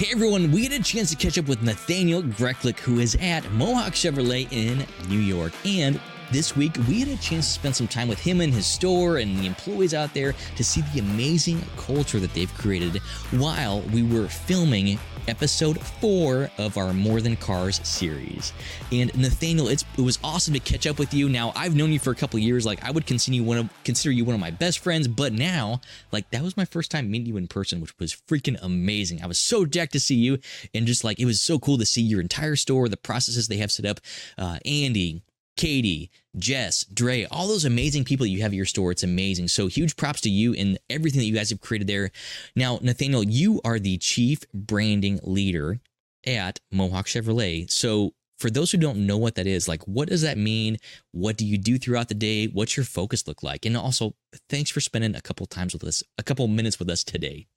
Hey everyone, we had a chance to catch up with Nathanael Greklek, who is at Mohawk Chevrolet in New York. And this week, we had a chance to spend some time with him and his store and the employees out there to see the amazing culture that they've created while we were filming episode four of our More Than Cars series. And Nathanael, it was awesome to catch up with you. Now, I've known you for a couple years. Like, I would you one of consider you one of my best friends, but now, like, that was my first time meeting you in person, which was freaking amazing. I was so jacked to see you, and just like it was so cool to see your entire store, the processes they have set up. Uh, Andy, Katie, Jess, Dre, all those amazing people you have at your store. It's amazing. So huge props to you and everything that you guys have created there. Now, Nathanael, you are the chief branding leader at Mohawk Chevrolet. So for those who don't know what that is, like what does that mean? What do you do throughout the day? What's your focus look like? And also, thanks for spending a couple times with us, a couple minutes with us today.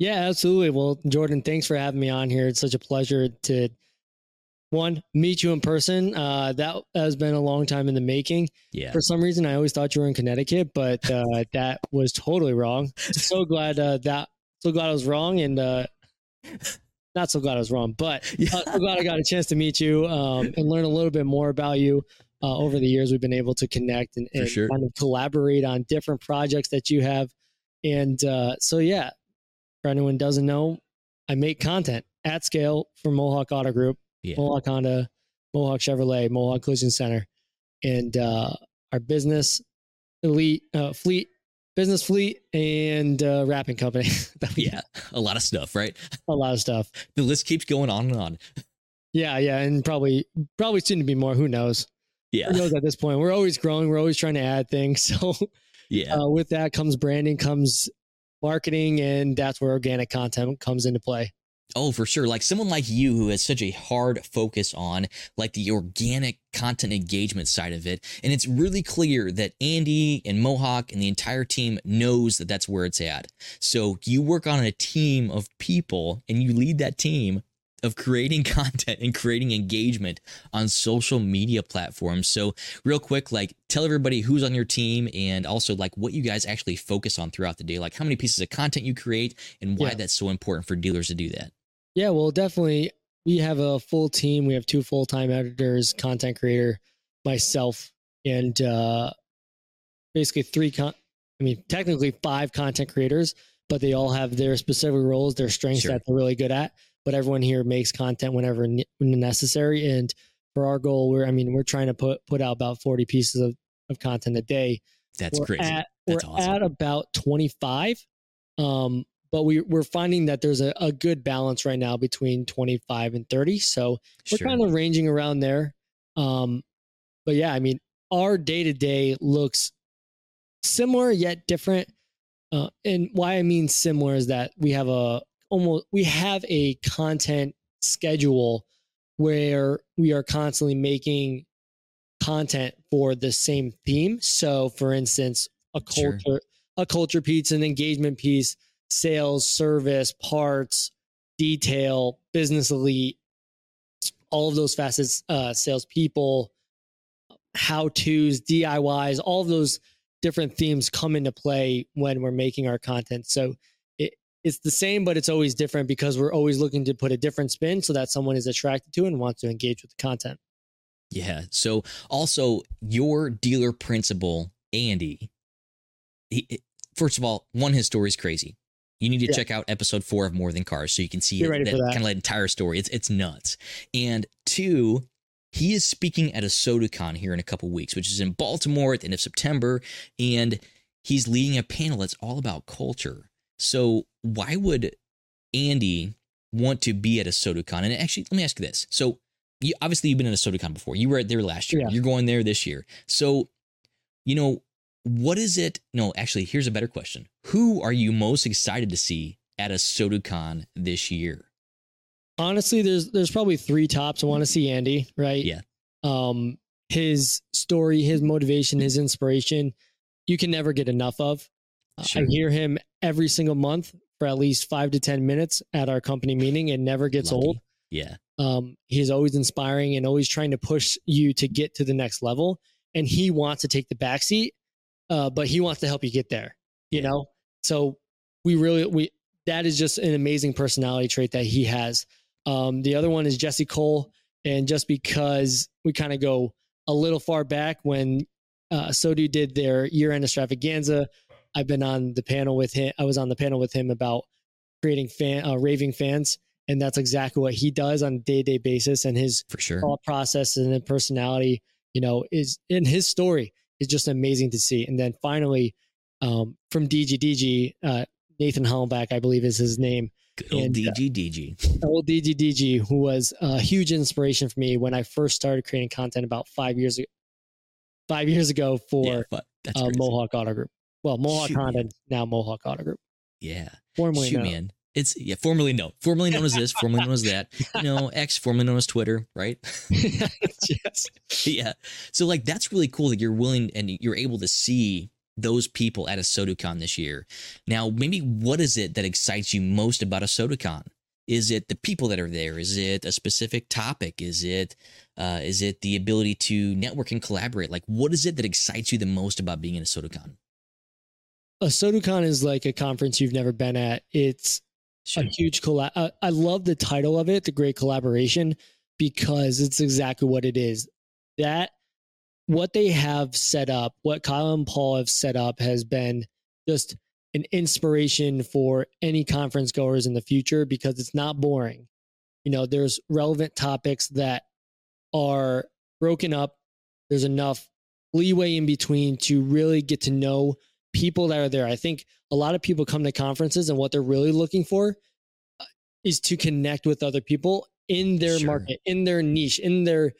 Yeah, absolutely. Well, Jordan, thanks for having me on here. It's such a pleasure to one meet you in person. Uh, that has been a long time in the making. Yeah. For some reason, I always thought you were in Connecticut, but uh, that was totally wrong. So glad uh, that so glad I was wrong, and uh, not so glad I was wrong, but uh, so glad I got a chance to meet you um, and learn a little bit more about you. Uh, over the years, we've been able to connect and, and sure. kind of collaborate on different projects that you have. And uh, so, yeah, for anyone who doesn't know, I make content at scale for Mohawk Auto Group Yeah. Mohawk Honda, Mohawk Chevrolet, Mohawk Collision Center, and uh, our business elite uh, fleet, business fleet, and uh, wrapping company. Yeah. A lot of stuff, right? a lot of stuff. The list keeps going on and on. Yeah, yeah, and probably probably soon to be more. Who knows? Yeah. Who knows at this point? We're always growing. We're always trying to add things. So Yeah. uh, with that comes branding, comes marketing, and that's where organic content comes into play. Oh, for sure. Like someone like you who has such a hard focus on like the organic content engagement side of it. And it's really clear that Andy and Mohawk and the entire team knows that that's where it's at. So you work on a team of people and you lead that team of creating content and creating engagement on social media platforms. So real quick, like tell everybody who's on your team and also like what you guys actually focus on throughout the day, like how many pieces of content you create and why Yeah. that's so important for dealers to do that. Yeah, well, definitely. We have a full team. We have two full time editors, content creator, myself, and uh, basically three. Con- I mean, technically five content creators, but they all have their specific roles, their strengths Sure. that they're really good at. But everyone here makes content whenever ne- necessary. And for our goal, we're I mean, we're trying to put put out about forty pieces of, of content a day. That's we're crazy. At, That's we're awesome. at about 25. Um, but we, we're finding that there's a, a good balance right now between 25 and 30. So we're Sure. kind of ranging around there. Um, but yeah, I mean, our day to day looks similar yet different. Uh, and why I mean similar is that we have a almost we have a content schedule where we are constantly making content for the same theme. So, for instance, a Sure. culture a culture piece, an engagement piece, sales, service, parts, detail, business elite, all of those facets, uh, salespeople, how to's, DIYs, all of those different themes come into play when we're making our content. So it, it's the same, but it's always different because we're always looking to put a different spin so that someone is attracted to and wants to engage with the content. Yeah. So also your dealer principal, Andy, he, first of all, one, his story is crazy. You need to Yeah. check out episode four of More Than Cars so you can see Get it, ready that, that. kind of entire story. It's it's nuts. And two, he is speaking at ASOTU CON here in a couple weeks, which is in Baltimore at the end of September, and he's leading a panel that's all about culture. So why would Andy want to be at ASOTU CON? And actually, let me ask you this. So you obviously you've been at ASOTU CON before. You were there last year. Yeah. You're going there this year. So, you know, what is it? No, actually, here's a better question. Who are you most excited to see at ASOTU CON this year? honestly there's there's probably three tops i want to see andy right Yeah. um his story his motivation his inspiration you can never get enough of Sure. i hear him every single month for at least five to ten minutes at our company meeting it never gets Lucky. old Yeah. um he's always inspiring and always trying to push you to get to the next level and he wants to take the back seat uh but he wants to help you get there you Yeah. know so we really we that is just an amazing personality trait that he has. Um, the other one is Jesse Cole. And just because we kind of go a little far back when uh, SOTU did their year end extravaganza, I've been on the panel with him. I was on the panel with him about creating fan, uh, raving fans. And that's exactly what he does on a day to day basis. And his For sure. thought process and personality, you know, is in his story is just amazing to see. And then finally, um, from DGDG, uh, Nathan Hollenbach, I believe is his name. Good old and, uh, DGDG. Old DGDG, who was a huge inspiration for me when I first started creating content about five years ago. Five years ago for yeah, uh. Mohawk Auto Group. Well, Mohawk Shoot, Honda, now Mohawk Auto Group. Yeah. Formerly Shoot, man. It's yeah, formerly no, formerly known as this, formerly known as that. You know, X, formerly known as Twitter, right? yes. yeah. So like that's really cool that you're willing and you're able to see those people at ASOTU CON this year. Now, maybe what is it that excites you most about ASOTU CON? Is it the people that are there? Is it a specific topic? Is it uh, is it the ability to network and collaborate? Like, what is it that excites you the most about being in ASOTU CON? ASOTU CON is like a conference you've never been at. It's Sure. a huge collab. I, I love the title of it, the Great Collaboration, because it's exactly what it is. That what they have set up, what Kyle and Paul have set up, has been just an inspiration for any conference goers in the future because it's not boring. You know, there's relevant topics that are broken up. There's enough leeway in between to really get to know people that are there. I think a lot of people come to conferences and what they're really looking for uh, is to connect with other people in their Sure. market, in their niche, in their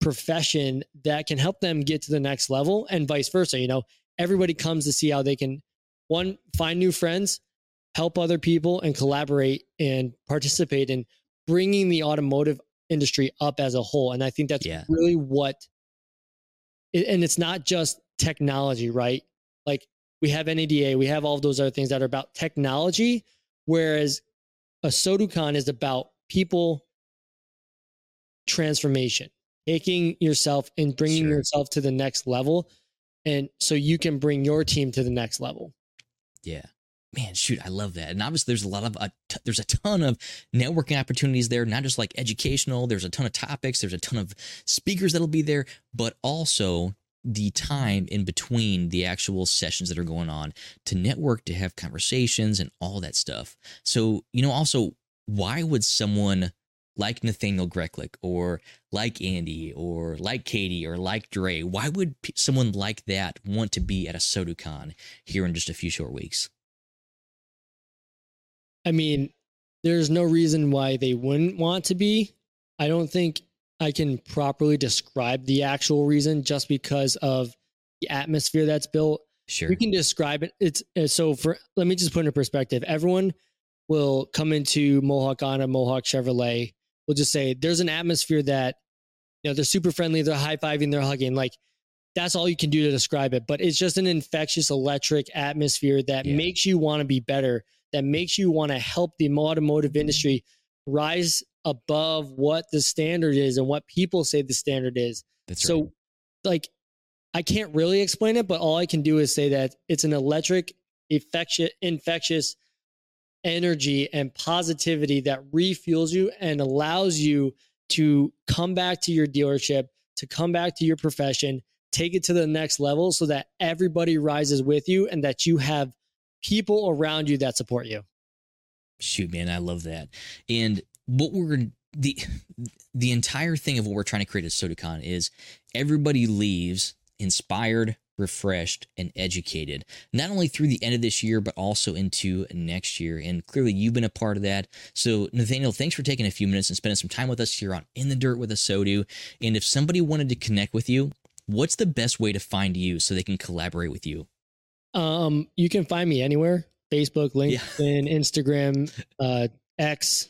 profession that can help them get to the next level and vice versa. You know, everybody comes to see how they can one find new friends, help other people and collaborate and participate in bringing the automotive industry up as a whole. And I think that's Yeah. really what and it's not just technology, right? Like we have NADA, we have all of those other things that are about technology, whereas ASOTU CON is about people transformation, taking yourself and bringing Sure. yourself to the next level. And so you can bring your team to the next level. Yeah. Man, shoot, I love that. And obviously, there's a lot of a t- there's a ton of networking opportunities there. Not just like educational. There's a ton of topics. There's a ton of speakers that'll be there, but also the time in between the actual sessions that are going on to network, to have conversations, and all that stuff. So you know, also, why would someone like Nathanael Greklek or like Andy or like Katie or like Dre, why would someone like that want to be at ASOTU CON here in just a few short weeks? I mean, there's no reason why they wouldn't want to be. I don't think I can properly describe the actual reason just because of the atmosphere that's built. Sure. We can describe it. It's uh, so for let me just put in perspective. Everyone will come into Mohawk Honda, Mohawk Chevrolet. We'll just say there's an atmosphere that you know they're super friendly, they're high fiving, they're hugging. Like that's all you can do to describe it. But it's just an infectious electric atmosphere that Yeah. makes you want to be better, that makes you want to help the automotive industry rise above what the standard is and what people say the standard is. That's so, right. like, I can't really explain it, but all I can do is say that it's an electric, infectious, infectious energy and positivity that refuels you and allows you to come back to your dealership, to come back to your profession, take it to the next level so that everybody rises with you and that you have people around you that support you. Shoot, man, I love that. And what we're the the entire thing of what we're trying to create at ASOTU CON is everybody leaves inspired, refreshed, and educated. Not only through the end of this year, but also into next year. And clearly, you've been a part of that. So, Nathanael, thanks for taking a few minutes and spending some time with us here on In the Dirt with ASOTU. And if somebody wanted to connect with you, what's the best way to find you so they can collaborate with you? Um, you can find me anywhere Facebook, Yeah. LinkedIn, Instagram, uh, X,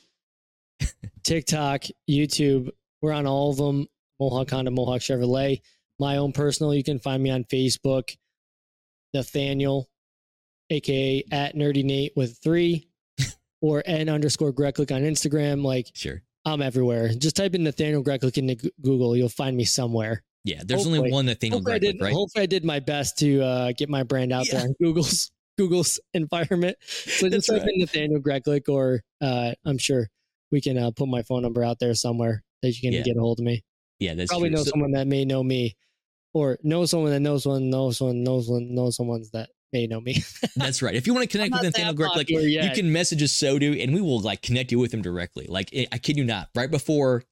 TikTok, YouTube. We're on all of them. Mohawk Honda, Mohawk Chevrolet. My own personal, you can find me on Facebook, Nathanael, aka at Nerdy Nate with three, or N underscore Greklek on Instagram. Like Sure. I'm everywhere. Just type in Nathanael Greklek into Google. You'll find me somewhere. Yeah, there's only one Nathanael Hopefully I, did, right? hopefully I did my best to uh, get my brand out Yeah. there on Google's. Google's environment. So just type right. in Nathanael Greklek, or uh, I'm sure we can uh, put my phone number out there somewhere that you can Yeah. get a hold of me. Yeah, that's Probably true. know So- someone that may know me, or know someone that knows one, knows one, knows one, knows someone's that may know me. that's right. If you want to connect with Nathanael that Greklek, popular you can message us so Sodu and we will like connect you with him directly. Like I I kid you not, right before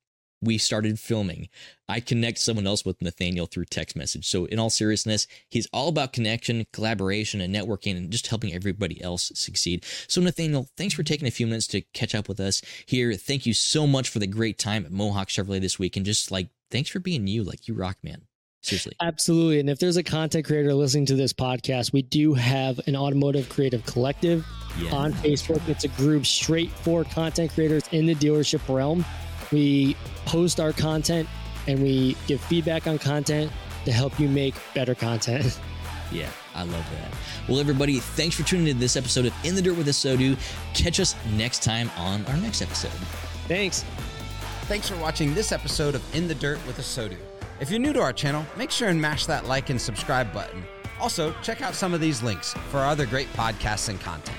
we started filming, I connect someone else with Nathanael through text message. So in all seriousness, he's all about connection, collaboration, and networking, and just helping everybody else succeed. So Nathanael, thanks for taking a few minutes to catch up with us here. Thank you so much for the great time at Mohawk Chevrolet this week, and just like thanks for being you. Like you rock, man. Seriously. Absolutely. And if there's a content creator listening to this podcast, we do have an automotive creative collective Yeah. on Facebook. It's a group straight for content creators in the dealership realm. We post our content and we give feedback on content to help you make better content. Yeah, I love that. Well, everybody, thanks for tuning in to this episode of In the Dirt with ASOTU. Catch us next time on our next episode. Thanks. Thanks for watching this episode of In the Dirt with ASOTU. If you're new to our channel, make sure and mash that like and subscribe button. Also, check out some of these links for our other great podcasts and content.